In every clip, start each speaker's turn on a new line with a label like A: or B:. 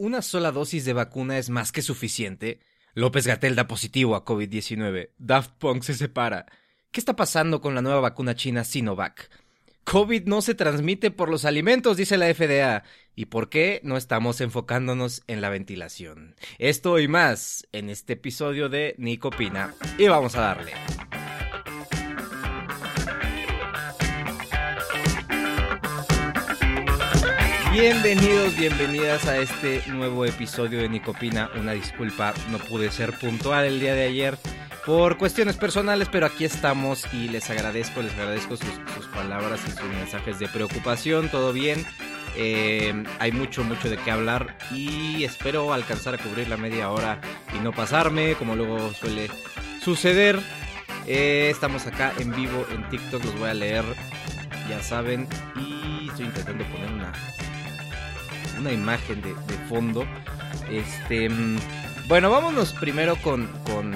A: ¿Una sola dosis de vacuna es más que suficiente? López Gatel da positivo a COVID-19. Daft Punk se separa. ¿Qué está pasando con la nueva vacuna china Sinovac? COVID no se transmite por los alimentos, dice la FDA. ¿Y por qué no estamos enfocándonos en la ventilación? Esto y más en este episodio de Nicopina. Y vamos a darle. Bienvenidos, bienvenidas a este nuevo episodio de Nicopina. Una disculpa, no pude ser puntual el día de ayer por cuestiones personales, pero aquí estamos y les agradezco, les agradezco sus, palabras y sus mensajes de preocupación. Todo bien, eh, hay mucho, mucho de qué hablar y espero alcanzar a cubrir la media hora y no pasarme, como luego suele suceder. Eh, estamos acá en vivo en TikTok, los voy a leer, ya saben, y estoy intentando poner una una imagen de, fondo. Este, bueno, vámonos primero con, con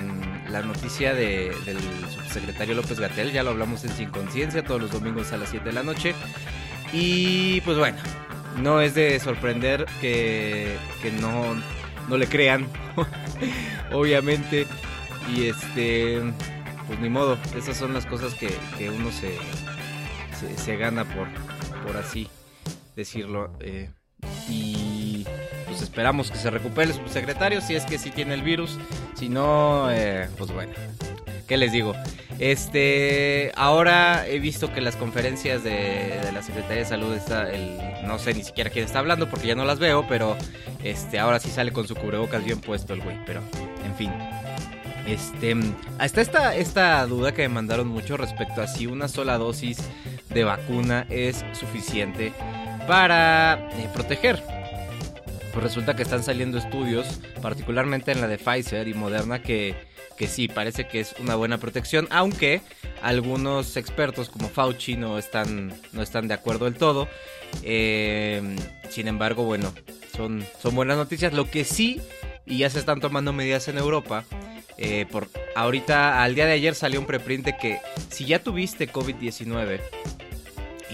A: la noticia de, del subsecretario López Gatel. Ya lo hablamos en Sin Conciencia todos los domingos a las 7 de la noche. Y pues bueno, no es de sorprender que, que no, no le crean, obviamente. Y este, pues ni modo, esas son las cosas que, que uno se, se, gana por, por así decirlo. Eh, y pues esperamos que se recupere el subsecretario si es que sí tiene el virus. Si no, eh, pues bueno, ¿qué les digo? Este, ahora he visto que las conferencias de, la Secretaría de Salud está el, no sé ni siquiera quién está hablando porque ya no las veo, pero este, ahora sí sale con su cubrebocas bien puesto el güey, pero en fin. Este, hasta esta, esta duda que me mandaron mucho respecto a si una sola dosis de vacuna es suficiente para eh, proteger. Pues resulta que están saliendo estudios, particularmente en la de Pfizer y Moderna, que, que sí, parece que es una buena protección, aunque algunos expertos como Fauci no están, no están de acuerdo del todo. Eh, sin embargo, bueno, son, son buenas noticias. Lo que sí, y ya se están tomando medidas en Europa, eh, por ahorita, al día de ayer salió un preprint de que si ya tuviste COVID-19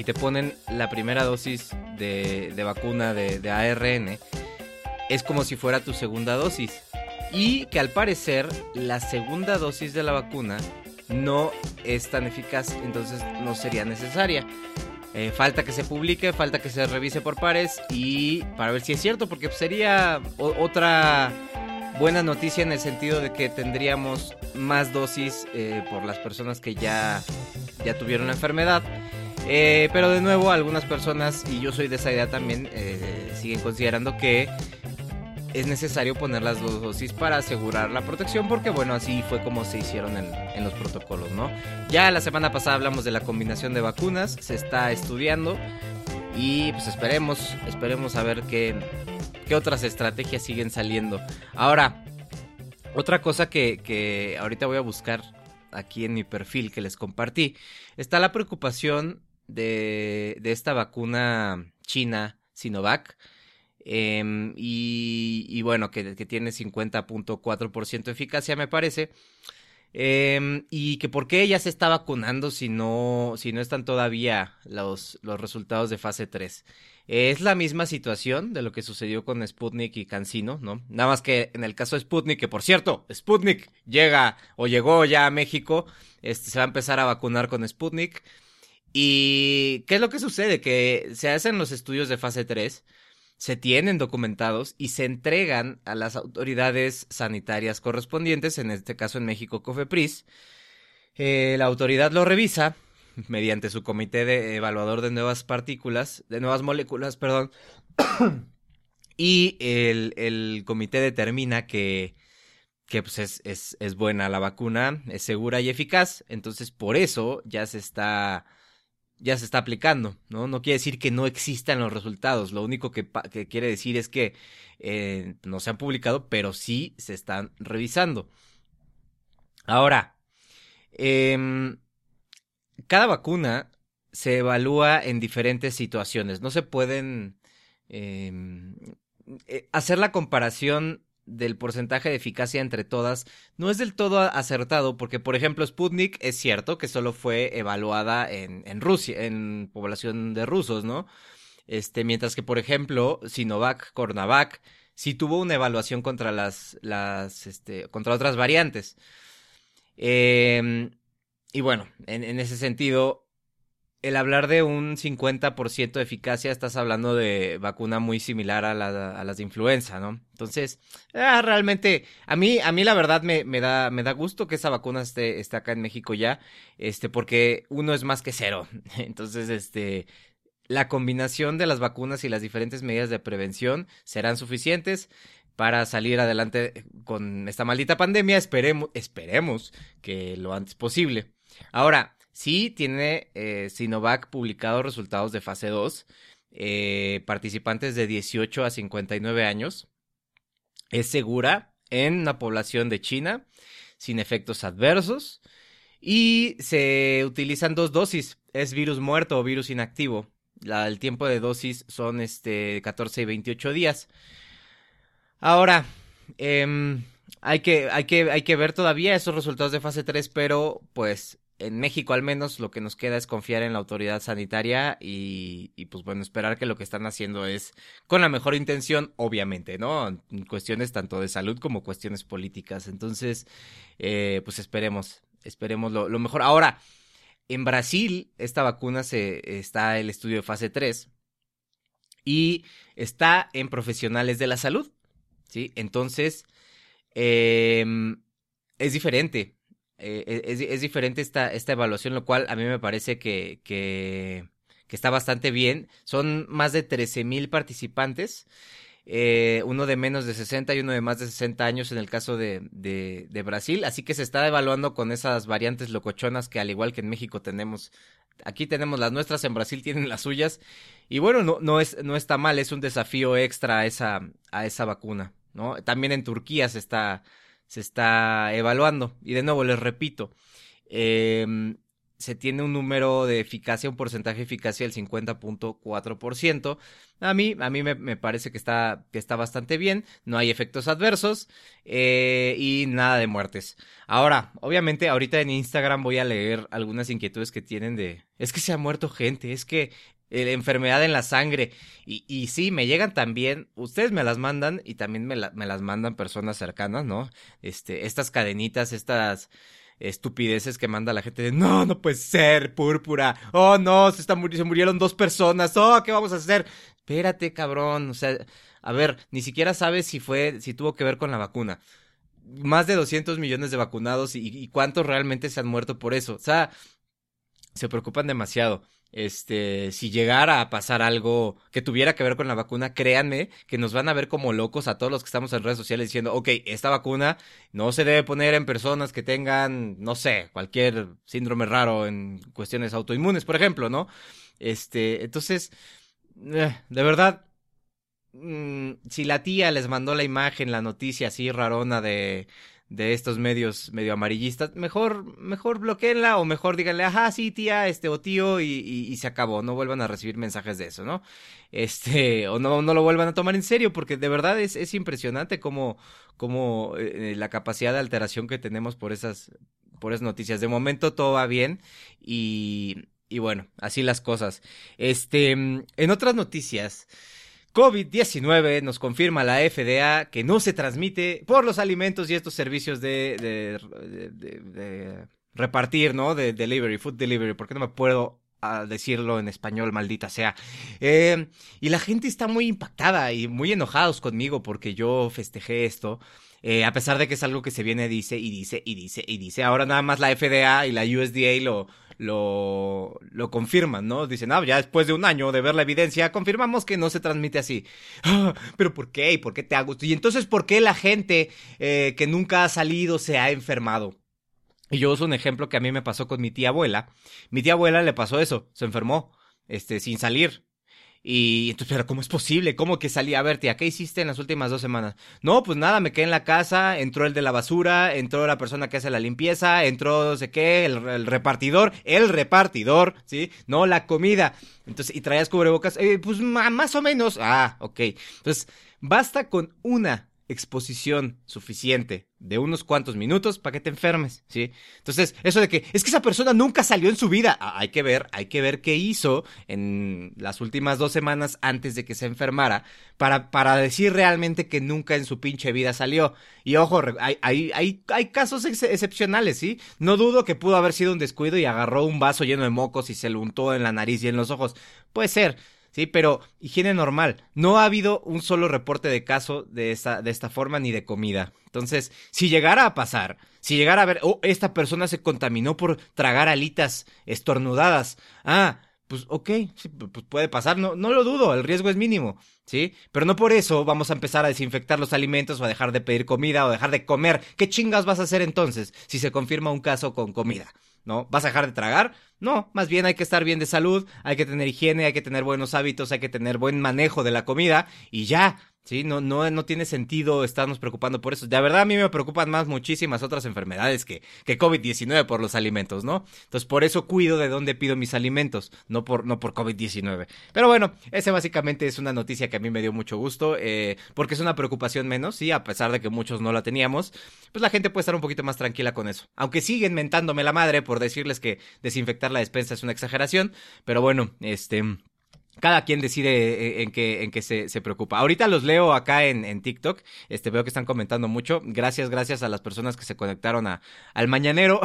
A: y te ponen la primera dosis de, vacuna de, ARN, es como si fuera tu segunda dosis. Y que al parecer la segunda dosis de la vacuna no es tan eficaz, entonces no sería necesaria. Eh, falta que se publique, falta que se revise por pares y para ver si es cierto, porque sería otra buena noticia en el sentido de que tendríamos más dosis eh, por las personas que ya, ya tuvieron la enfermedad. Eh, pero de nuevo, algunas personas, y yo soy de esa idea también, eh, siguen considerando que es necesario poner las dos dosis para asegurar la protección, porque bueno, así fue como se hicieron en, los protocolos, ¿no? Ya la semana pasada hablamos de la combinación de vacunas, se está estudiando y pues esperemos, esperemos a ver qué, qué otras estrategias siguen saliendo. Ahora, otra cosa que, que ahorita voy a buscar aquí en mi perfil que les compartí, está la preocupación de, de esta vacuna china Sinovac. Em, y, bueno, que, tiene 50.4% de eficacia, me parece. Em, y que por qué ella se está vacunando si no, si no están todavía los, los resultados de fase 3. Es la misma situación de lo que sucedió con Sputnik y Cancino, ¿no? Nada más que en el caso de Sputnik, que por cierto, Sputnik llega o llegó ya a México, este, se va a empezar a vacunar con Sputnik. ¿Y qué es lo que sucede? Que se hacen los estudios de fase 3, se tienen documentados y se entregan a las autoridades sanitarias correspondientes, en este caso en México COFEPRIS. Eh, la autoridad lo revisa mediante su comité de evaluador de nuevas partículas, de nuevas moléculas, perdón. y el, comité determina que, que pues es, es, es buena la vacuna, es segura y eficaz. Entonces, por eso ya se está ya se está aplicando, ¿no? No quiere decir que no existan los resultados, lo único que, quiere decir es que eh, no se han publicado, pero sí se están revisando. Ahora, em, cada vacuna se evalúa en diferentes situaciones, no se pueden em, eh, hacer la comparación del porcentaje de eficacia entre todas no es del todo acertado porque, por ejemplo, Sputnik es cierto que solo fue evaluada en, en Rusia, en población de rusos, ¿no? Este, mientras que, por ejemplo, Sinovac, Cornavac, sí tuvo una evaluación contra las, las, este, contra otras variantes. Em, y bueno, en, ese sentido, el hablar de un 50% de eficacia, estás hablando de vacuna muy similar a, las de influenza, ¿no? Entonces, ah, realmente, a mí, a mí la verdad me, me, da, me da gusto que esa vacuna esté, esté acá en México ya, este, porque uno es más que cero. Entonces, este, la combinación de las vacunas y las diferentes medidas de prevención serán suficientes para salir adelante con esta maldita pandemia. Esperemos, esperemos que lo antes posible. Ahora, sí tiene eh, Sinovac publicado resultados de fase 2. Eh, participantes de 18 a 59 años. Es segura en una población de China, sin efectos adversos. Y se utilizan dos dosis. Es virus muerto o virus inactivo el tiempo de dosis son este 14 y 28 días. Ahora, em, hay, que, hay, que, hay que ver todavía esos resultados de fase 3, pero pues en México al menos lo que nos queda es confiar en la autoridad sanitaria y, y, pues bueno, esperar que lo que están haciendo es con la mejor intención, obviamente, ¿no? En cuestiones tanto de salud como cuestiones políticas. Entonces, eh, pues esperemos, esperemos lo, mejor. Ahora, en Brasil, esta vacuna se, está el estudio de fase 3 y está en profesionales de la salud, ¿sí? Entonces, em, es diferente. Eh, e, es, diferente esta, esta evaluación, lo cual a mí me parece que, que, está bastante bien. Son más de 13 mil participantes eh, uno de menos de 60 y uno de más de 60 años en el caso de, de, Brasil. Así que se está evaluando con esas variantes locochonas que al igual que en México tenemos, aquí tenemos las nuestras, en Brasil tienen las suyas. Y bueno, no, no, es, no está mal, es un desafío extra a esa, a esa vacuna. ¿no? También en Turquía se está, se está evaluando. Y de nuevo, les repito, eh, se tiene un número de eficacia, un porcentaje de eficacia del 50.4%. A mí, a mí me, parece que está, que está bastante bien, no hay efectos adversos eh, y nada de muertes. Ahora, obviamente, ahorita en Instagram voy a leer algunas inquietudes que tienen de, es que se ha muerto gente, es que la eh, enfermedad en la sangre. Y, y sí, me llegan también, ustedes me las mandan y también me, me las mandan personas cercanas, ¿no? Este, estas cadenitas, estas estupideces que manda la gente de no, no puede ser, púrpura, oh no, se, está se murieron dos personas, oh, ¿qué vamos a hacer? Espérate, cabrón, o sea, a ver, ni siquiera sabes si fue, si tuvo que ver con la vacuna. Más de 200 millones de vacunados y, y cuántos realmente se han muerto por eso. O sea, se preocupan demasiado. Este, si llegara a pasar algo que tuviera que ver con la vacuna, créanme que nos van a ver como locos a todos los que estamos en redes sociales diciendo, ok, esta vacuna no se debe poner en personas que tengan, no sé, cualquier síndrome raro en cuestiones autoinmunes, por ejemplo, ¿no? Este, entonces, eh, de verdad, mm, si la tía les mandó la imagen, la noticia así rarona de de estos medios medio amarillistas, mejor, mejor bloqueenla o mejor díganle, ajá, sí, tía, este, o tío, y, y, se acabó, no vuelvan a recibir mensajes de eso, ¿no? Este, o no, no lo vuelvan a tomar en serio, porque de verdad es, es impresionante como, como eh, la capacidad de alteración que tenemos por esas, por esas noticias. De momento todo va bien y, y bueno, así las cosas. Este, en otras noticias, COVID-19 nos confirma la FDA que no se transmite por los alimentos y estos servicios de, de, repartir, ¿no? De delivery, food delivery, porque no me puedo ah, decirlo en español, maldita sea. Eh, y la gente está muy impactada y muy enojados conmigo porque yo festejé esto. Eh, a pesar de que es algo que se viene, dice y dice y dice y dice. Ahora nada más la FDA y la USDA lo, lo, lo confirman, ¿no? Dicen, ah, ya después de un año de ver la evidencia, confirmamos que no se transmite así. Ah, pero ¿por qué? ¿Y por qué te hago esto? Y entonces, ¿por qué la gente eh, que nunca ha salido se ha enfermado? Y yo uso un ejemplo que a mí me pasó con mi tía abuela. Mi tía abuela le pasó eso, se enfermó, este, sin salir. Y entonces, pero ¿cómo es posible? ¿Cómo que salí? A ver, tía, ¿qué hiciste en las últimas dos semanas? No, pues nada, me quedé en la casa, entró el de la basura, entró la persona que hace la limpieza, entró no sé qué, el, repartidor, el repartidor, ¿sí? No, la comida. Entonces, ¿y traías cubrebocas? Eh, pues más o menos. Ah, ok. Entonces, basta con una exposición suficiente de unos cuantos minutos para que te enfermes, ¿sí? Entonces, eso de que es que esa persona nunca salió en su vida, hay que ver, hay que ver qué hizo en las últimas dos semanas antes de que se enfermara para, para decir realmente que nunca en su pinche vida salió. Y ojo, hay, hay, hay, hay casos excepcionales, ¿sí? No dudo que pudo haber sido un descuido y agarró un vaso lleno de mocos y se lo untó en la nariz y en los ojos. Puede ser. Sí, pero higiene normal. No ha habido un solo reporte de caso de esta, de esta forma ni de comida. Entonces, si llegara a pasar, si llegara a ver, oh, esta persona se contaminó por tragar alitas estornudadas. Ah, pues ok, pues puede pasar, no, no lo dudo, el riesgo es mínimo, ¿sí? Pero no por eso vamos a empezar a desinfectar los alimentos o a dejar de pedir comida o dejar de comer. ¿Qué chingas vas a hacer entonces si se confirma un caso con comida? ¿No? ¿Vas a dejar de tragar? No, más bien hay que estar bien de salud, hay que tener higiene, hay que tener buenos hábitos, hay que tener buen manejo de la comida y ya, Sí, no, no, no tiene sentido estarnos preocupando por eso. De verdad, a mí me preocupan más muchísimas otras enfermedades que, que COVID-19 por los alimentos, ¿no? Entonces, por eso cuido de dónde pido mis alimentos, no por, no por COVID-19. Pero bueno, ese básicamente es una noticia que a mí me dio mucho gusto, eh, porque es una preocupación menos, sí, a pesar de que muchos no la teníamos, pues la gente puede estar un poquito más tranquila con eso. Aunque siguen mentándome la madre por decirles que desinfectar la despensa es una exageración, pero bueno, este cada quien decide eh, en qué, en se, se, preocupa. Ahorita los leo acá en, en, TikTok. Este, veo que están comentando mucho. Gracias, gracias a las personas que se conectaron a, al mañanero.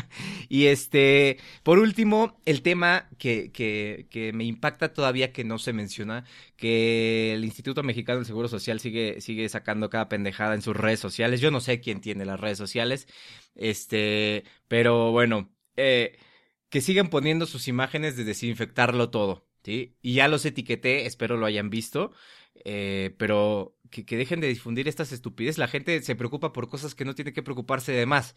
A: y este, por último, el tema que, que, me impacta todavía que no se menciona, que el Instituto Mexicano del Seguro Social sigue, sigue sacando cada pendejada en sus redes sociales. Yo no sé quién tiene las redes sociales. Este, pero bueno, eh, que siguen poniendo sus imágenes de desinfectarlo todo. Y ya los etiqueté, espero lo hayan visto, eh, pero que, que, dejen de difundir estas estupideces. La gente se preocupa por cosas que no tiene que preocuparse de más.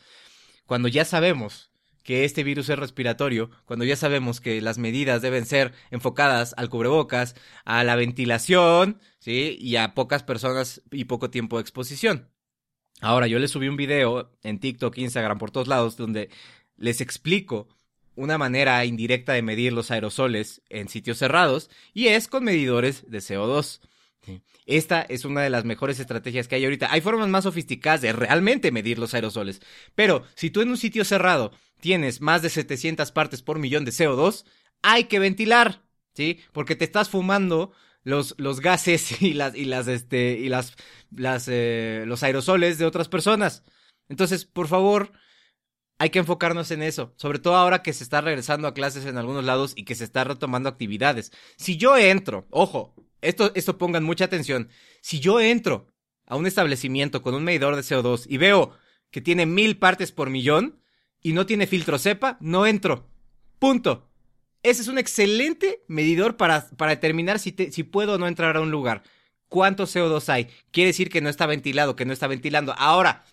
A: Cuando ya sabemos que este virus es respiratorio, cuando ya sabemos que las medidas deben ser enfocadas al cubrebocas, a la ventilación, ¿sí? Y a pocas personas y poco tiempo de exposición. Ahora, yo les subí un video en TikTok, Instagram, por todos lados, donde les explico una manera indirecta de medir los aerosoles en sitios cerrados y es con medidores de CO2. Esta es una de las mejores estrategias que hay ahorita. Hay formas más sofisticadas de realmente medir los aerosoles, pero si tú en un sitio cerrado tienes más de 700 partes por millón de CO2, hay que ventilar, ¿sí? Porque te estás fumando los, los gases y las, y las, este, y las, las, eh, los aerosoles de otras personas. Entonces, por favor, hay que enfocarnos en eso, sobre todo ahora que se está regresando a clases en algunos lados y que se está retomando actividades. Si yo entro, ojo, esto, esto pongan mucha atención, si yo entro a un establecimiento con un medidor de CO2 y veo que tiene mil partes por millón y no tiene filtro cepa, no entro. Punto. Ese es un excelente medidor para, para determinar si, si puedo o no entrar a un lugar. ¿Cuánto CO2 hay? Quiere decir que no está ventilado, que no está ventilando. Ahora,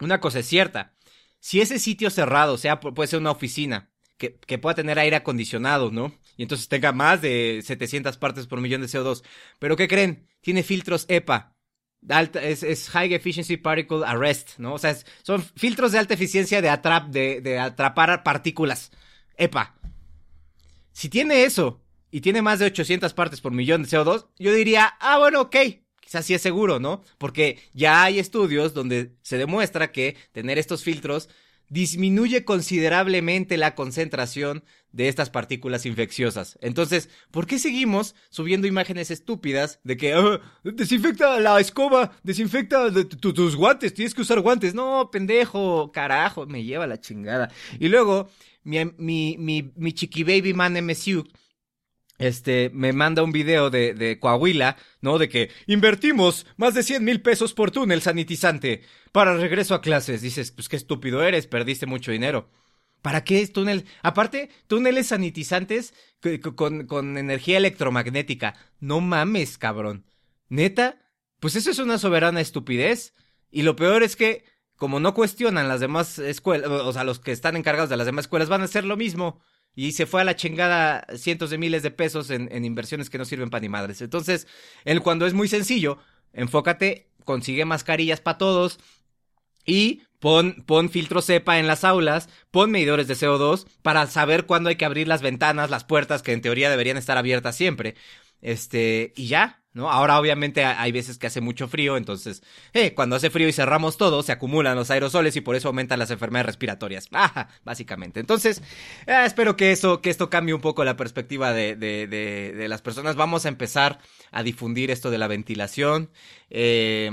A: una cosa es cierta si ese sitio cerrado, sea, puede ser una oficina, que, pueda tener aire acondicionado, ¿no? Y entonces tenga más de 700 partes por millón de CO2. Pero ¿qué creen? Tiene filtros EPA. Alta, es, High Efficiency Particle Arrest, ¿no? O sea, son filtros de alta eficiencia de, de atrapar partículas. EPA. Si tiene eso y tiene más de 800 partes por millón de CO2, yo diría, ah, bueno, ok, quizás sí es seguro, ¿no? Porque ya hay estudios donde se demuestra que tener estos filtros disminuye considerablemente la concentración de estas partículas infecciosas. Entonces, ¿por qué seguimos subiendo imágenes estúpidas de que ah, desinfecta la escoba, desinfecta tus guantes, tienes que usar guantes? No, pendejo, carajo, me lleva la chingada. Y luego, mi, mi, mi, mi chiqui baby man MSU este, me manda un video de, Coahuila, ¿no? De que invertimos más de 100 mil pesos por túnel sanitizante para regreso a clases. Dices, pues qué estúpido eres, perdiste mucho dinero. ¿Para qué es túnel? Aparte, túneles sanitizantes con, con energía electromagnética. No mames, cabrón. ¿Neta? Pues eso es una soberana estupidez. Y lo peor es que, como no cuestionan las demás escuelas, o sea, los que están encargados de las demás escuelas van a hacer lo mismo y se fue a la chingada cientos de miles de pesos en, inversiones que no sirven para ni madres. Entonces, el cuando es muy sencillo, enfócate, consigue mascarillas para todos y pon, pon filtro cepa en las aulas, pon medidores de CO2 para saber cuándo hay que abrir las ventanas, las puertas que en teoría deberían estar abiertas siempre. Este, y ya, ¿no? Ahora obviamente hay veces que hace mucho frío, entonces, eh, cuando hace frío y cerramos todo, se acumulan los aerosoles y por eso aumentan las enfermedades respiratorias. Básicamente. Entonces, eh, espero que eso, que esto cambie un poco la perspectiva de, de, de, de, las personas. Vamos a empezar a difundir esto de la ventilación. Eh,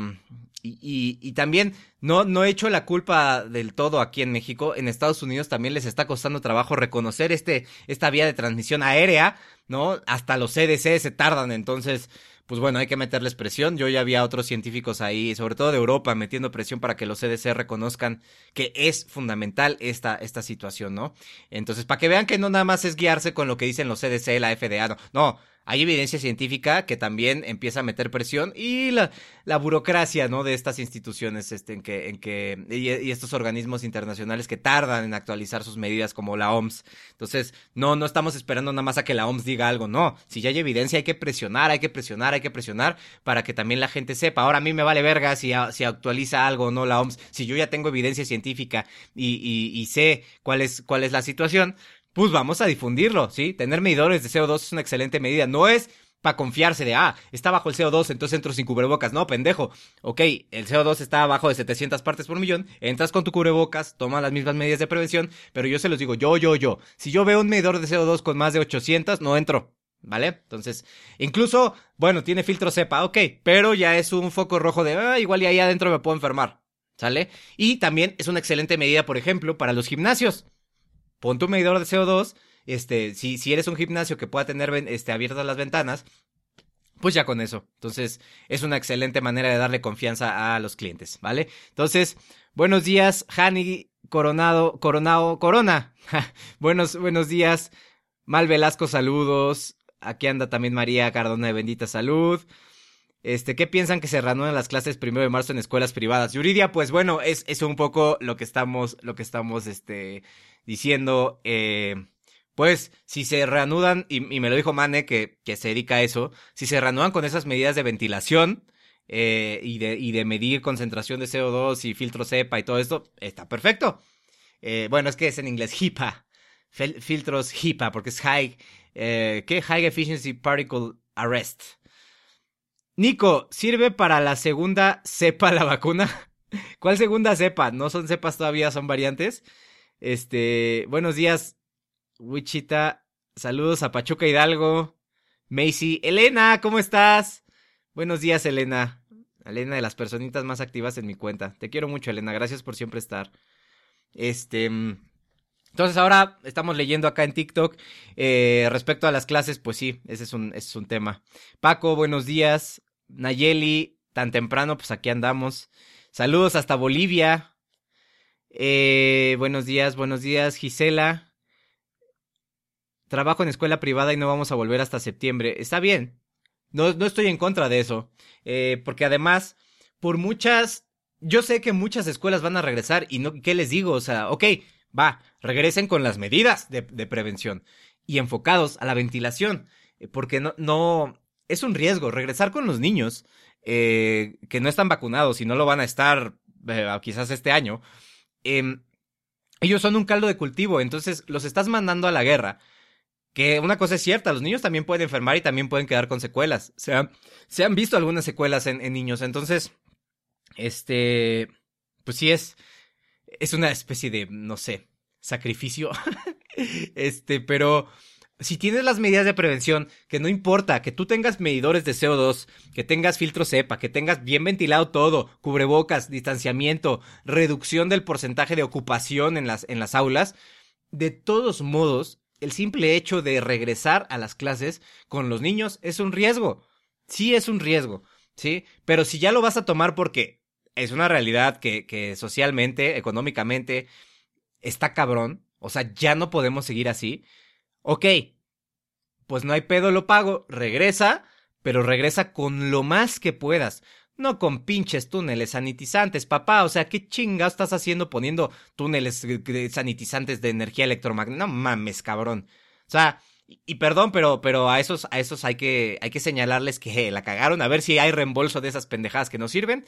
A: y, y, y, también no, no he hecho la culpa del todo aquí en México. En Estados Unidos también les está costando trabajo reconocer este, esta vía de transmisión aérea, ¿no? Hasta los CDC se tardan. Entonces, pues bueno, hay que meterles presión. Yo ya había otros científicos ahí, sobre todo de Europa, metiendo presión para que los CDC reconozcan que es fundamental esta, esta situación, ¿no? Entonces, para que vean que no nada más es guiarse con lo que dicen los CDC, la FDA, no, no hay evidencia científica que también empieza a meter presión y la, la burocracia, ¿no? De estas instituciones, este, en que, en que, y, estos organismos internacionales que tardan en actualizar sus medidas como la OMS. Entonces, no, no estamos esperando nada más a que la OMS diga algo, no. Si ya hay evidencia, hay que presionar, hay que presionar, hay que presionar para que también la gente sepa. Ahora a mí me vale verga si, si actualiza algo o no la OMS. Si yo ya tengo evidencia científica y, y, y sé cuál es, cuál es la situación, pues vamos a difundirlo, ¿sí? Tener medidores de CO2 es una excelente medida. No es para confiarse de, ah, está bajo el CO2, entonces entro sin cubrebocas. No, pendejo. Ok, el CO2 está abajo de 700 partes por millón, entras con tu cubrebocas, toma las mismas medidas de prevención, pero yo se los digo, yo, yo, yo. Si yo veo un medidor de CO2 con más de 800, no entro. ¿Vale? Entonces, incluso, bueno, tiene filtro cepa, ok, pero ya es un foco rojo de, ah, igual y ahí adentro me puedo enfermar. ¿Sale? Y también es una excelente medida, por ejemplo, para los gimnasios pon tu medidor de CO2, este, si, si eres un gimnasio que pueda tener este, abiertas las ventanas, pues ya con eso. Entonces, es una excelente manera de darle confianza a los clientes, ¿vale? Entonces, buenos días, Hani Coronado, Coronado, Corona. buenos, buenos días. Mal Velasco, saludos. Aquí anda también María Cardona de Bendita Salud. Este, ¿qué piensan que se reanudan las clases primero de marzo en escuelas privadas? Yuridia, pues bueno, es, es un poco lo que estamos, lo que estamos, este, diciendo, eh, pues, si se reanudan, y, me lo dijo Mane, que, que se dedica a eso, si se reanudan con esas medidas de ventilación, eh, y, de, medir concentración de CO2 y filtro cepa y todo esto, está perfecto. Eh, bueno, es que es en inglés HIPAA, filtros HIPAA, porque es High, ¿qué? High Efficiency Particle Arrest. Nico, ¿sirve para la segunda cepa la vacuna? ¿Cuál segunda cepa? No son cepas todavía, son variantes. Este, buenos días, Wichita. Saludos a Pachuca Hidalgo. Macy. Elena, ¿cómo estás? Buenos días, Elena. Elena de las personitas más activas en mi cuenta. Te quiero mucho, Elena. Gracias por siempre estar. Este. Mm, entonces ahora estamos leyendo acá en TikTok eh, respecto a las clases, pues sí, ese es, un, ese es un tema. Paco, buenos días. Nayeli, tan temprano, pues aquí andamos. Saludos hasta Bolivia. Eh, buenos días, buenos días, Gisela. Trabajo en escuela privada y no vamos a volver hasta septiembre. Está bien. No, no estoy en contra de eso. Eh, porque además, por muchas... Yo sé que muchas escuelas van a regresar y no... ¿Qué les digo? O sea, ok, va, regresen con las medidas de, de prevención y enfocados a la ventilación. Eh, porque no, no... Es un riesgo regresar con los niños eh, que no están vacunados y no lo van a estar eh, quizás este año eh, ellos son un caldo de cultivo, entonces los estás mandando a la guerra. Que una cosa es cierta, los niños también pueden enfermar y también pueden quedar con secuelas. Se han, se han visto algunas secuelas en, en niños, entonces, este, pues sí es, es una especie de, no sé, sacrificio. este, pero si tienes las medidas de prevención, que no importa, que tú tengas medidores de CO2, que tengas filtro cepa, que tengas bien ventilado todo, cubrebocas, distanciamiento, reducción del porcentaje de ocupación en las, en las aulas, de todos modos, el simple hecho de regresar a las clases con los niños es un riesgo. Sí es un riesgo, ¿sí? Pero si ya lo vas a tomar porque es una realidad que, que socialmente, económicamente, está cabrón, o sea, ya no podemos seguir así ok, pues no hay pedo, lo pago, regresa, pero regresa con lo más que puedas. No con pinches túneles sanitizantes, papá. O sea, ¿qué chinga estás haciendo poniendo túneles sanitizantes de energía electromagnética? No mames, cabrón. O sea, y, perdón, pero, pero a esos, a esos hay que, hay que señalarles que la cagaron, a ver si hay reembolso de esas pendejadas que no sirven,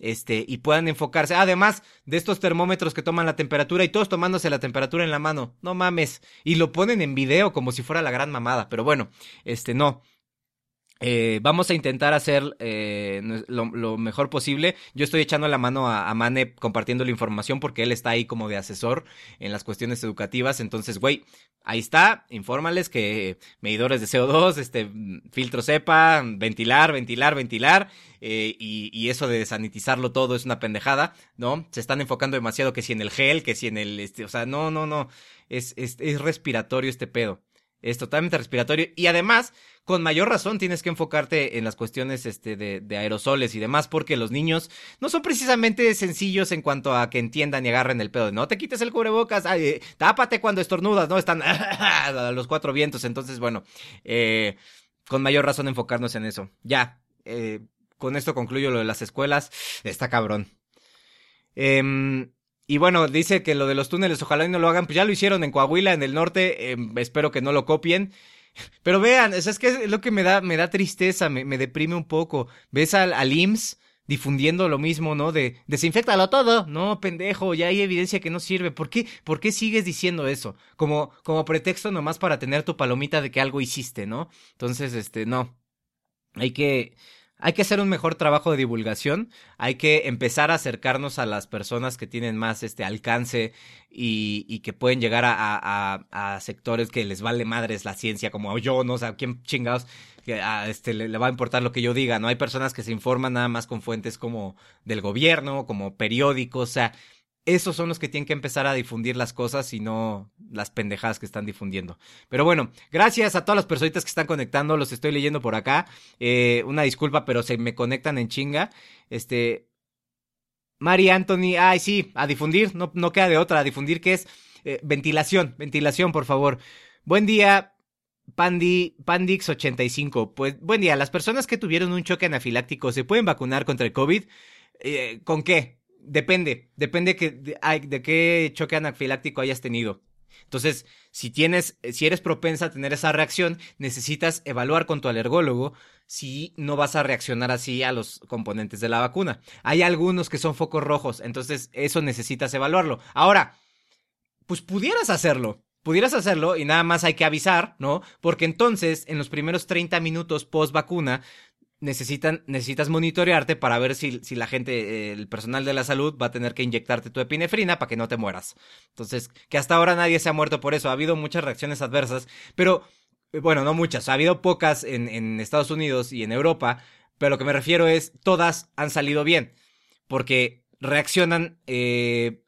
A: este, y puedan enfocarse. Además de estos termómetros que toman la temperatura y todos tomándose la temperatura en la mano, no mames, y lo ponen en video como si fuera la gran mamada, pero bueno, este, no. Eh, vamos a intentar hacer eh, lo, mejor posible. Yo estoy echando la mano a, a, Mane compartiendo la información porque él está ahí como de asesor en las cuestiones educativas. Entonces, güey, ahí está. Infórmales que medidores de CO2, este, filtro cepa, ventilar, ventilar, ventilar. Eh, y, y, eso de sanitizarlo todo es una pendejada, ¿no? Se están enfocando demasiado que si en el gel, que si en el, este, o sea, no, no, no. Es, es, es respiratorio este pedo es totalmente respiratorio y además, con mayor razón tienes que enfocarte en las cuestiones este, de, aerosoles y demás, porque los niños no son precisamente sencillos en cuanto a que entiendan y agarren el pedo. No te quites el cubrebocas, eh, tápate cuando estornudas, ¿no? Están a los cuatro vientos, entonces, bueno, eh, con mayor razón enfocarnos en eso. Ya, eh, con esto concluyo lo de las escuelas, está cabrón. Eh, y bueno, dice que lo de los túneles ojalá y no lo hagan, pues ya lo hicieron en Coahuila, en el norte, em, espero que no lo copien. Pero vean, es que es lo que me da, me da tristeza, me, me deprime un poco. Ves al, al difundiendo lo mismo, ¿no? De desinfectalo todo. No, pendejo, ya hay evidencia que no sirve. ¿Por qué, por qué sigues diciendo eso? Como, como pretexto nomás para tener tu palomita de que algo hiciste, ¿no? Entonces, este, no. Hay que, hay que hacer un mejor trabajo de divulgación, hay que empezar a acercarnos a las personas que tienen más este alcance y, y que pueden llegar a, sectores que les vale madres la ciencia, como yo, ¿no? O sea, ¿quién chingados a este, le, le, va a importar lo que yo diga? ¿No? Hay personas que se informan nada más con fuentes como del gobierno, como periódicos, o sea, esos son los que tienen que empezar a difundir las cosas y no las pendejadas que están difundiendo. Pero bueno, gracias a todas las personitas que están conectando, los estoy leyendo por acá. Eh, una disculpa, pero se me conectan en chinga. Este. Mari Anthony, ay, sí, a difundir, no, no queda de otra, a difundir que es eh, ventilación, ventilación, por favor. Buen día, Pandi, Pandix85. Pues, buen día, las personas que tuvieron un choque anafiláctico se pueden vacunar contra el COVID. Eh, ¿Con qué? Depende, depende que, de, qué choque anafiláctico hayas tenido. Entonces, si tienes, si eres propensa a tener esa reacción, necesitas evaluar con tu alergólogo si no vas a reaccionar así a los componentes de la vacuna. Hay algunos que son focos rojos, entonces eso necesitas evaluarlo. Ahora, pues pudieras hacerlo. Pudieras hacerlo y nada más hay que avisar, ¿no? Porque entonces, en los primeros 30 minutos post vacuna, necesitan, necesitas monitorearte para ver si, si la gente, el personal de la salud va a tener que inyectarte tu epinefrina para que no te mueras. Entonces, que hasta ahora nadie se ha muerto por eso. Ha habido muchas reacciones adversas, pero, eh, bueno, no muchas. Ha habido pocas en, Estados Unidos y en Europa, pero lo que me refiero es, todas han salido bien, porque reaccionan eh,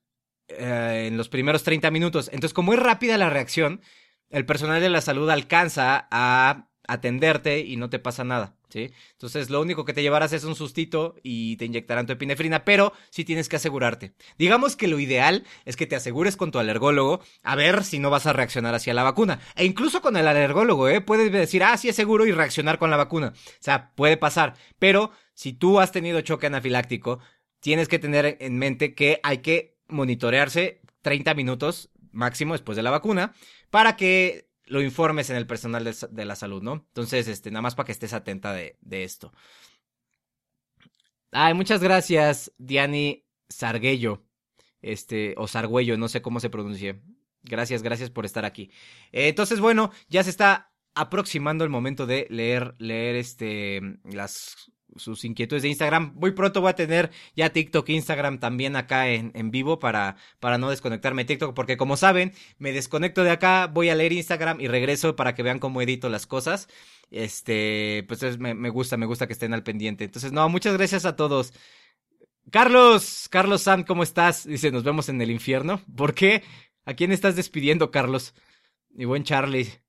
A: eh, en los primeros 30 minutos. Entonces, como es rápida la reacción, el personal de la salud alcanza a atenderte y no te pasa nada. ¿Sí? Entonces, lo único que te llevarás es un sustito y te inyectarán tu epinefrina, pero sí tienes que asegurarte. Digamos que lo ideal es que te asegures con tu alergólogo a ver si no vas a reaccionar hacia la vacuna. E incluso con el alergólogo, ¿eh? Puedes decir, ah, sí es seguro y reaccionar con la vacuna. O sea, puede pasar. Pero si tú has tenido choque anafiláctico, tienes que tener en mente que hay que monitorearse 30 minutos máximo después de la vacuna para que lo informes en el personal de, la salud, ¿no? Entonces, este, nada más para que estés atenta de, de esto. Ay, muchas gracias, Diani Sarguello. Este, o Sargüello, no sé cómo se pronuncie. Gracias, gracias por estar aquí. Eh, entonces, bueno, ya se está aproximando el momento de leer, leer este, las sus inquietudes de Instagram. Muy pronto voy a tener ya TikTok, Instagram también acá en, en vivo para, para no desconectarme de TikTok, porque como saben, me desconecto de acá, voy a leer Instagram y regreso para que vean cómo edito las cosas. Este, pues me, me gusta, me gusta que estén al pendiente. Entonces, no, muchas gracias a todos. Carlos, Carlos Sam, ¿cómo estás? Dice, nos vemos en el infierno. ¿Por qué? ¿A quién estás despidiendo, Carlos? Mi buen Charlie.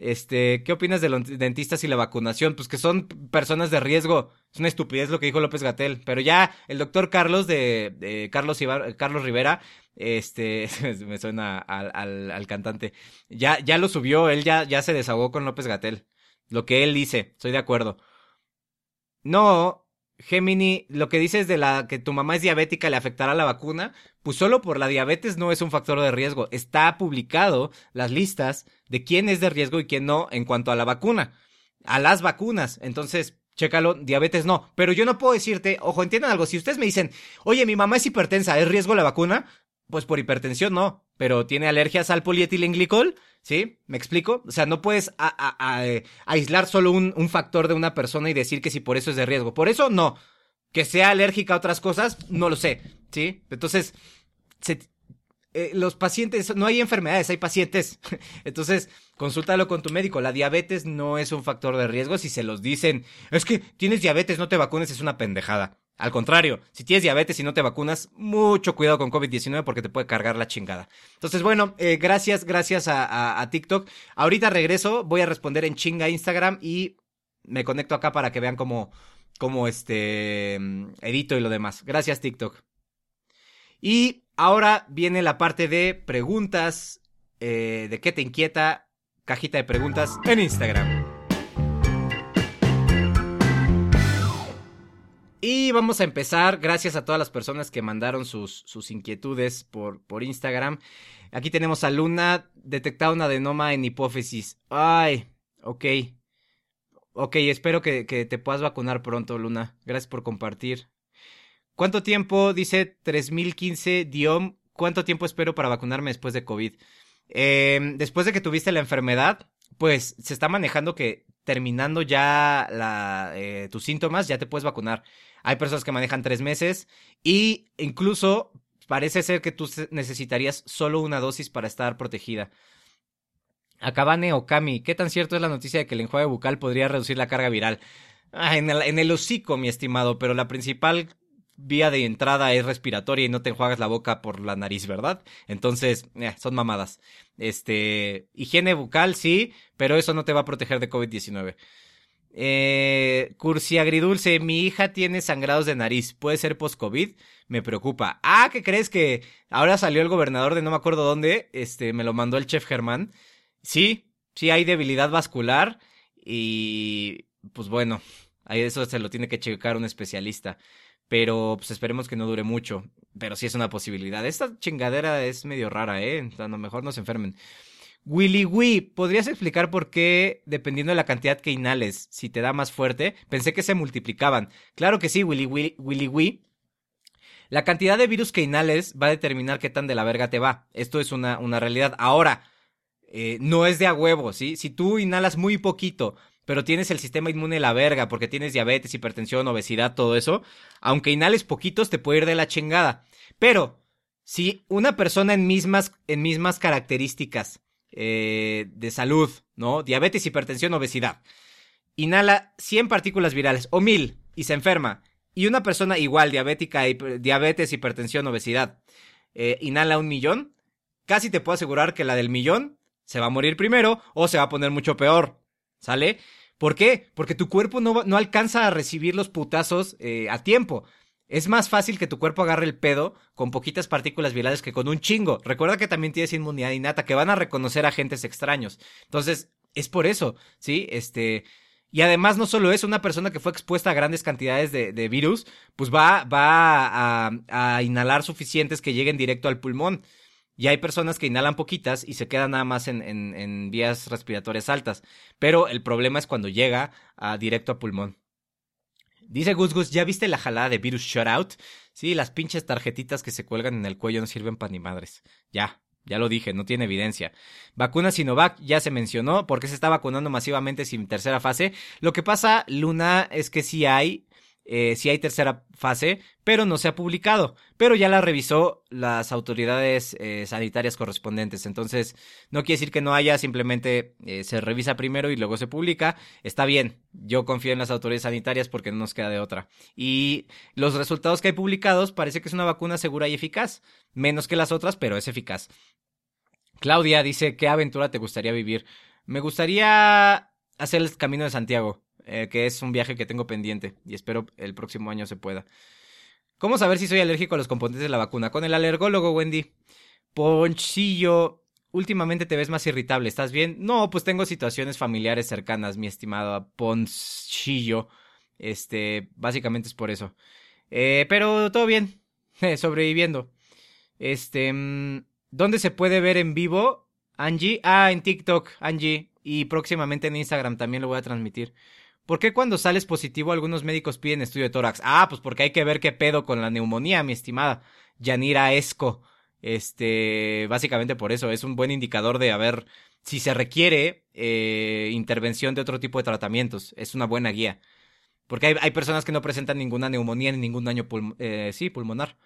A: Este, ¿qué opinas de los dentistas y la vacunación? Pues que son personas de riesgo. Es una estupidez lo que dijo López Gatel. Pero ya el doctor Carlos de, Carlos, Carlos Rivera, este, me suena al, al, cantante, ya, ya lo subió, él ya, ya se desahogó con López Gatel. Lo que él dice, estoy de acuerdo. No, Gemini, lo que dices de la que tu mamá es diabética le afectará la vacuna, pues solo por la diabetes no es un factor de riesgo. Está publicado las listas de quién es de riesgo y quién no en cuanto a la vacuna, a las vacunas. Entonces, chécalo, diabetes no. Pero yo no puedo decirte, ojo, entiendan algo, si ustedes me dicen, oye, mi mamá es hipertensa, ¿es riesgo la vacuna? pues por hipertensión no, pero tiene alergias al polietilenglicol, ¿sí? ¿Me explico? O sea, no puedes eh, aislar solo un, un factor de una persona y decir que si por eso es de riesgo. Por eso no. Que sea alérgica a otras cosas, no lo sé, ¿sí? Entonces, eh, los pacientes, no hay enfermedades, hay pacientes. Entonces, consúltalo con tu médico. La diabetes no es un factor de riesgo. Si se los dicen, es que tienes diabetes, no te vacunes, es una pendejada. Al contrario, si tienes diabetes y no te vacunas, mucho cuidado con COVID-19 porque te puede cargar la chingada. Entonces, bueno, eh, gracias, gracias a, TikTok. Ahorita regreso, voy a responder en chinga Instagram y me conecto acá para que vean cómo, cómo este, edito y lo demás. Gracias, TikTok. Y ahora viene la parte de preguntas, eh, de qué te inquieta, cajita de preguntas en Instagram. Y vamos a empezar, gracias a todas las personas que mandaron sus, sus inquietudes por, por Instagram. Aquí tenemos a Luna, detectada un adenoma en hipófisis. Ay, ok. Ok, espero que, que te puedas vacunar pronto, Luna. Gracias por compartir. ¿Cuánto tiempo, dice 3015 Diom, cuánto tiempo espero para vacunarme después de COVID? Em, después de que tuviste la enfermedad, pues se está manejando que terminando ya la, eh, tus síntomas, ya te puedes vacunar. Hay personas que manejan tres meses y incluso parece ser que tú necesitarías solo una dosis para estar protegida. Akabane Okami, ¿qué tan cierto es la noticia de que el enjuague bucal podría reducir la carga viral? En el hocico, mi estimado, pero la principal vía de entrada es respiratoria y no te enjuagas la boca por la nariz, ¿verdad? Entonces, eh, son mamadas. Este, higiene bucal, sí, pero eso no te va a proteger de COVID-19. Eh, cursi agridulce, mi hija tiene sangrados de nariz, ¿puede ser post-COVID? Me preocupa. Ah, ¿qué crees que ahora salió el gobernador de no me acuerdo dónde? Este, me lo mandó el chef Germán. Sí, sí hay debilidad vascular y pues bueno, eso se lo tiene que checar un especialista pero pues esperemos que no dure mucho. Pero sí es una posibilidad. Esta chingadera es medio rara, ¿eh? A lo mejor no se enfermen. Willy Wee, ¿podrías explicar por qué, dependiendo de la cantidad que inhales, si te da más fuerte? Pensé que se multiplicaban. Claro que sí, Willy Wee. Willy Wee. La cantidad de virus que inhales va a determinar qué tan de la verga te va. Esto es una, una realidad. Ahora, eh, no es de a huevo, ¿sí? Si tú inhalas muy poquito, pero tienes el sistema inmune la verga porque tienes diabetes, hipertensión, obesidad, todo eso, aunque inhales poquitos te puede ir de la chingada. Pero si una persona en mismas, en mismas características eh, de salud, ¿no? Diabetes, hipertensión, obesidad, inhala 100 partículas virales o 1000 y se enferma, y una persona igual, diabética, diabetes, hipertensión, obesidad, eh, inhala un millón, casi te puedo asegurar que la del millón se va a morir primero o se va a poner mucho peor. ¿Sale? ¿Por qué? Porque tu cuerpo no, no alcanza a recibir los putazos eh, a tiempo. Es más fácil que tu cuerpo agarre el pedo con poquitas partículas virales que con un chingo. Recuerda que también tienes inmunidad innata, que van a reconocer agentes extraños. Entonces, es por eso, ¿sí? Este. Y además, no solo es una persona que fue expuesta a grandes cantidades de, virus, pues va, va a, inhalar suficientes que lleguen directo al pulmón. Y hay personas que inhalan poquitas y se quedan nada más en, en, vías respiratorias altas. Pero el problema es cuando llega a, directo a pulmón. Dice Gus Gus, ¿ya viste la jalada de virus shutout? Sí, las pinches tarjetitas que se cuelgan en el cuello no sirven para ni madres. Ya, ya lo dije, no tiene evidencia. Vacuna Sinovac ya se mencionó, porque se está vacunando masivamente sin tercera fase. Lo que pasa, Luna, es que sí hay eh, si hay tercera fase, pero no se ha publicado. Pero ya la revisó las autoridades eh, sanitarias correspondientes. Entonces, no quiere decir que no haya, simplemente eh, se revisa primero y luego se publica. Está bien, yo confío en las autoridades sanitarias porque no nos queda de otra. Y los resultados que hay publicados parece que es una vacuna segura y eficaz. Menos que las otras, pero es eficaz. Claudia dice, ¿qué aventura te gustaría vivir? Me gustaría hacer el Camino de Santiago. Eh, que es un viaje que tengo pendiente y espero el próximo año se pueda. ¿Cómo saber si soy alérgico a los componentes de la vacuna? Con el alergólogo, Wendy. Ponchillo, últimamente te ves más irritable, ¿estás bien? No, pues tengo situaciones familiares cercanas, mi estimado Ponchillo. Este, básicamente es por eso. Eh, pero todo bien, sobreviviendo. Este, mm, ¿dónde se puede ver en vivo? Angie, ah, en TikTok, Angie, y próximamente en Instagram también lo voy a transmitir. ¿Por qué cuando sales positivo algunos médicos piden estudio de tórax? Ah, pues porque hay que ver qué pedo con la neumonía, mi estimada Yanira Esco. Este, básicamente por eso, es un buen indicador de a ver si se requiere eh, intervención de otro tipo de tratamientos. Es una buena guía. Porque hay, hay personas que no presentan ninguna neumonía ni ningún daño eh, sí, pulmonar.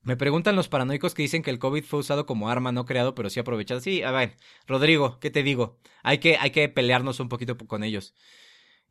A: Me preguntan los paranoicos que dicen que el COVID fue usado como arma, no creado, pero sí aprovechado. Sí, a ver, Rodrigo, ¿qué te digo? Hay que, hay que pelearnos un poquito con ellos.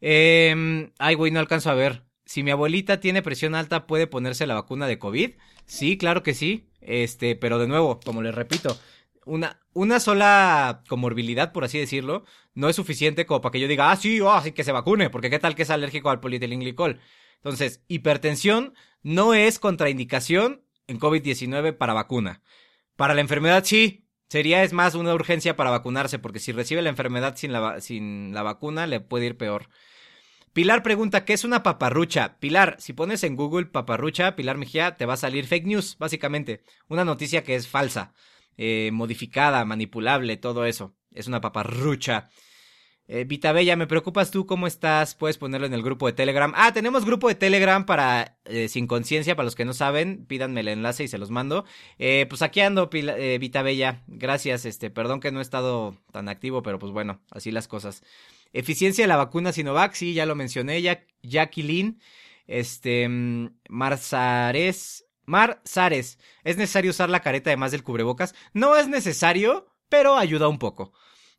A: Eh, ay, güey, no alcanzo a ver. Si mi abuelita tiene presión alta, ¿puede ponerse la vacuna de COVID? Sí, claro que sí. Este, pero de nuevo, como les repito, una, una sola comorbilidad, por así decirlo, no es suficiente como para que yo diga, ah, sí, oh, sí que se vacune, porque qué tal que es alérgico al polietilenglicol. Entonces, hipertensión no es contraindicación en COVID-19 para vacuna. Para la enfermedad sí, sería es más una urgencia para vacunarse, porque si recibe la enfermedad sin la, sin la vacuna le puede ir peor. Pilar pregunta, ¿qué es una paparrucha? Pilar, si pones en Google paparrucha, Pilar Mejía, te va a salir fake news, básicamente. Una noticia que es falsa, eh, modificada, manipulable, todo eso. Es una paparrucha. Eh, Vita Bella, me preocupas tú, ¿cómo estás? Puedes ponerlo en el grupo de Telegram. Ah, tenemos grupo de Telegram para eh, Sin Conciencia, para los que no saben, pídanme el enlace y se los mando. Eh, pues aquí ando, eh, Vita Bella. Gracias, este, perdón que no he estado tan activo, pero pues bueno, así las cosas. Eficiencia de la vacuna Sinovac, sí, ya lo mencioné, ya, Jacqueline. Este, mm, Marzares, Marzares, ¿es necesario usar la careta además del cubrebocas? No es necesario, pero ayuda un poco.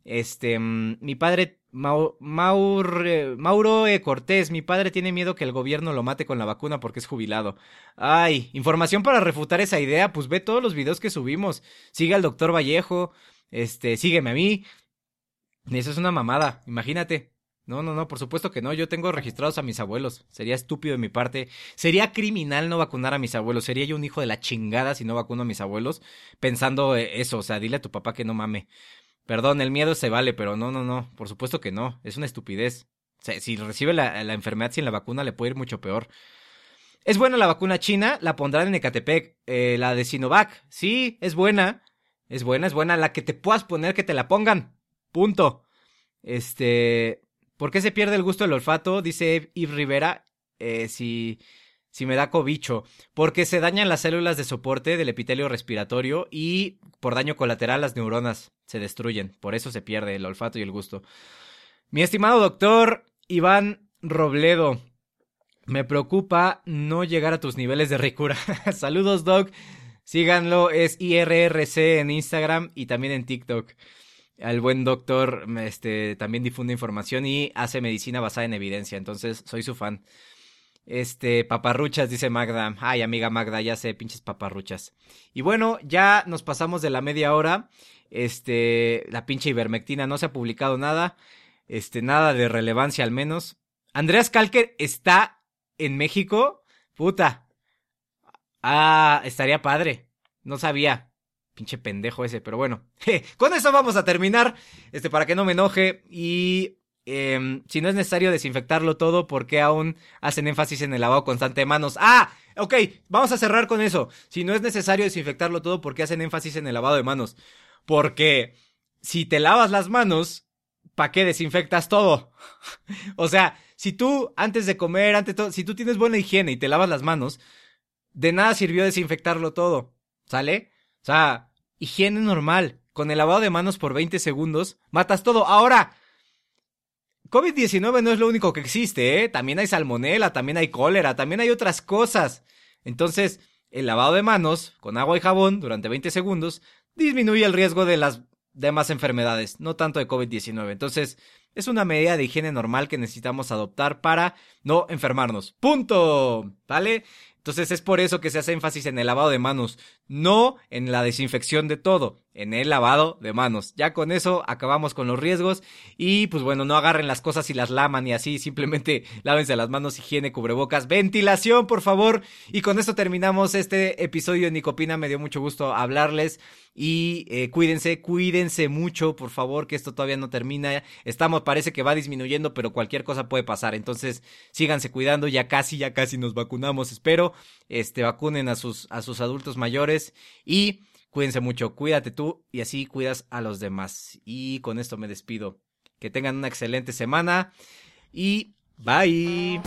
A: Este, mm, mi padre, Mauro e. Cortés, mi padre tiene miedo que el gobierno lo mate con la vacuna porque es jubilado. Ay, información para refutar esa idea, pues ve todos los videos que subimos. Sigue al doctor Vallejo, este, sígueme a mí. Eso es una mamada, imagínate. No, no, no, por supuesto que no. Yo tengo registrados a mis abuelos. Sería estúpido de mi parte. Sería criminal no vacunar a mis abuelos. Sería yo un hijo de la chingada si no vacuno a mis abuelos. Pensando eh, eso, o sea, dile a tu papá que no mame. Perdón, el miedo se vale, pero no, no, no, por supuesto que no, es una estupidez. O sea, si recibe la, enfermedad sin la vacuna le puede ir mucho peor. Es buena la vacuna china, la pondrán en Ecatepec, eh, la de Sinovac, sí, es buena, es buena, es buena, la que te puedas poner que te la pongan, punto. Este, ¿por qué se pierde el gusto del olfato? Dice Yves Rivera, eh, si si me da cobicho, porque se dañan las células de soporte del epitelio respiratorio y por daño colateral las neuronas se destruyen, por eso se pierde el olfato y el gusto. Mi estimado doctor Iván Robledo, me preocupa no llegar a tus niveles de ricura. Saludos, Doc. Síganlo, es IRRC en Instagram y también en TikTok. Al buen doctor este, también difunde información y hace medicina basada en evidencia, entonces soy su fan. Este, paparruchas, dice Magda. Ay, amiga Magda, ya sé, pinches paparruchas. Y bueno, ya nos pasamos de la media hora. Este, la pinche ivermectina no se ha publicado nada. Este, nada de relevancia al menos. Andreas Kalker está en México. Puta. Ah, estaría padre. No sabía. Pinche pendejo ese, pero bueno. Con eso vamos a terminar. Este, para que no me enoje. Y Em, si no es necesario desinfectarlo todo, ¿por qué aún hacen énfasis en el lavado constante de manos? Ah, ok, vamos a cerrar con eso. Si no es necesario desinfectarlo todo, ¿por qué hacen énfasis en el lavado de manos? Porque si te lavas las manos, ¿para qué desinfectas todo? o sea, si tú antes de comer, antes todo, si tú tienes buena higiene y te lavas las manos, de nada sirvió desinfectarlo todo, ¿sale? O sea, higiene normal. Con el lavado de manos por 20 segundos, matas todo. Ahora, COVID-19 no es lo único que existe, ¿eh? También hay salmonela, también hay cólera, también hay otras cosas. Entonces, el lavado de manos con agua y jabón durante 20 segundos disminuye el riesgo de las demás enfermedades, no tanto de COVID-19. Entonces, es una medida de higiene normal que necesitamos adoptar para no enfermarnos. Punto. ¿Vale? Entonces es por eso que se hace énfasis en el lavado de manos, no en la desinfección de todo, en el lavado de manos. Ya con eso acabamos con los riesgos y pues bueno, no agarren las cosas y las laman y así, simplemente lávense las manos, higiene, cubrebocas, ventilación, por favor. Y con esto terminamos este episodio de Nicopina, me dio mucho gusto hablarles y eh, cuídense, cuídense mucho, por favor, que esto todavía no termina. Estamos, parece que va disminuyendo, pero cualquier cosa puede pasar. Entonces, síganse cuidando, ya casi, ya casi nos vacunamos, espero. Este, vacunen a sus, a sus adultos mayores y cuídense mucho, cuídate tú y así cuidas a los demás. Y con esto me despido. Que tengan una excelente semana y bye.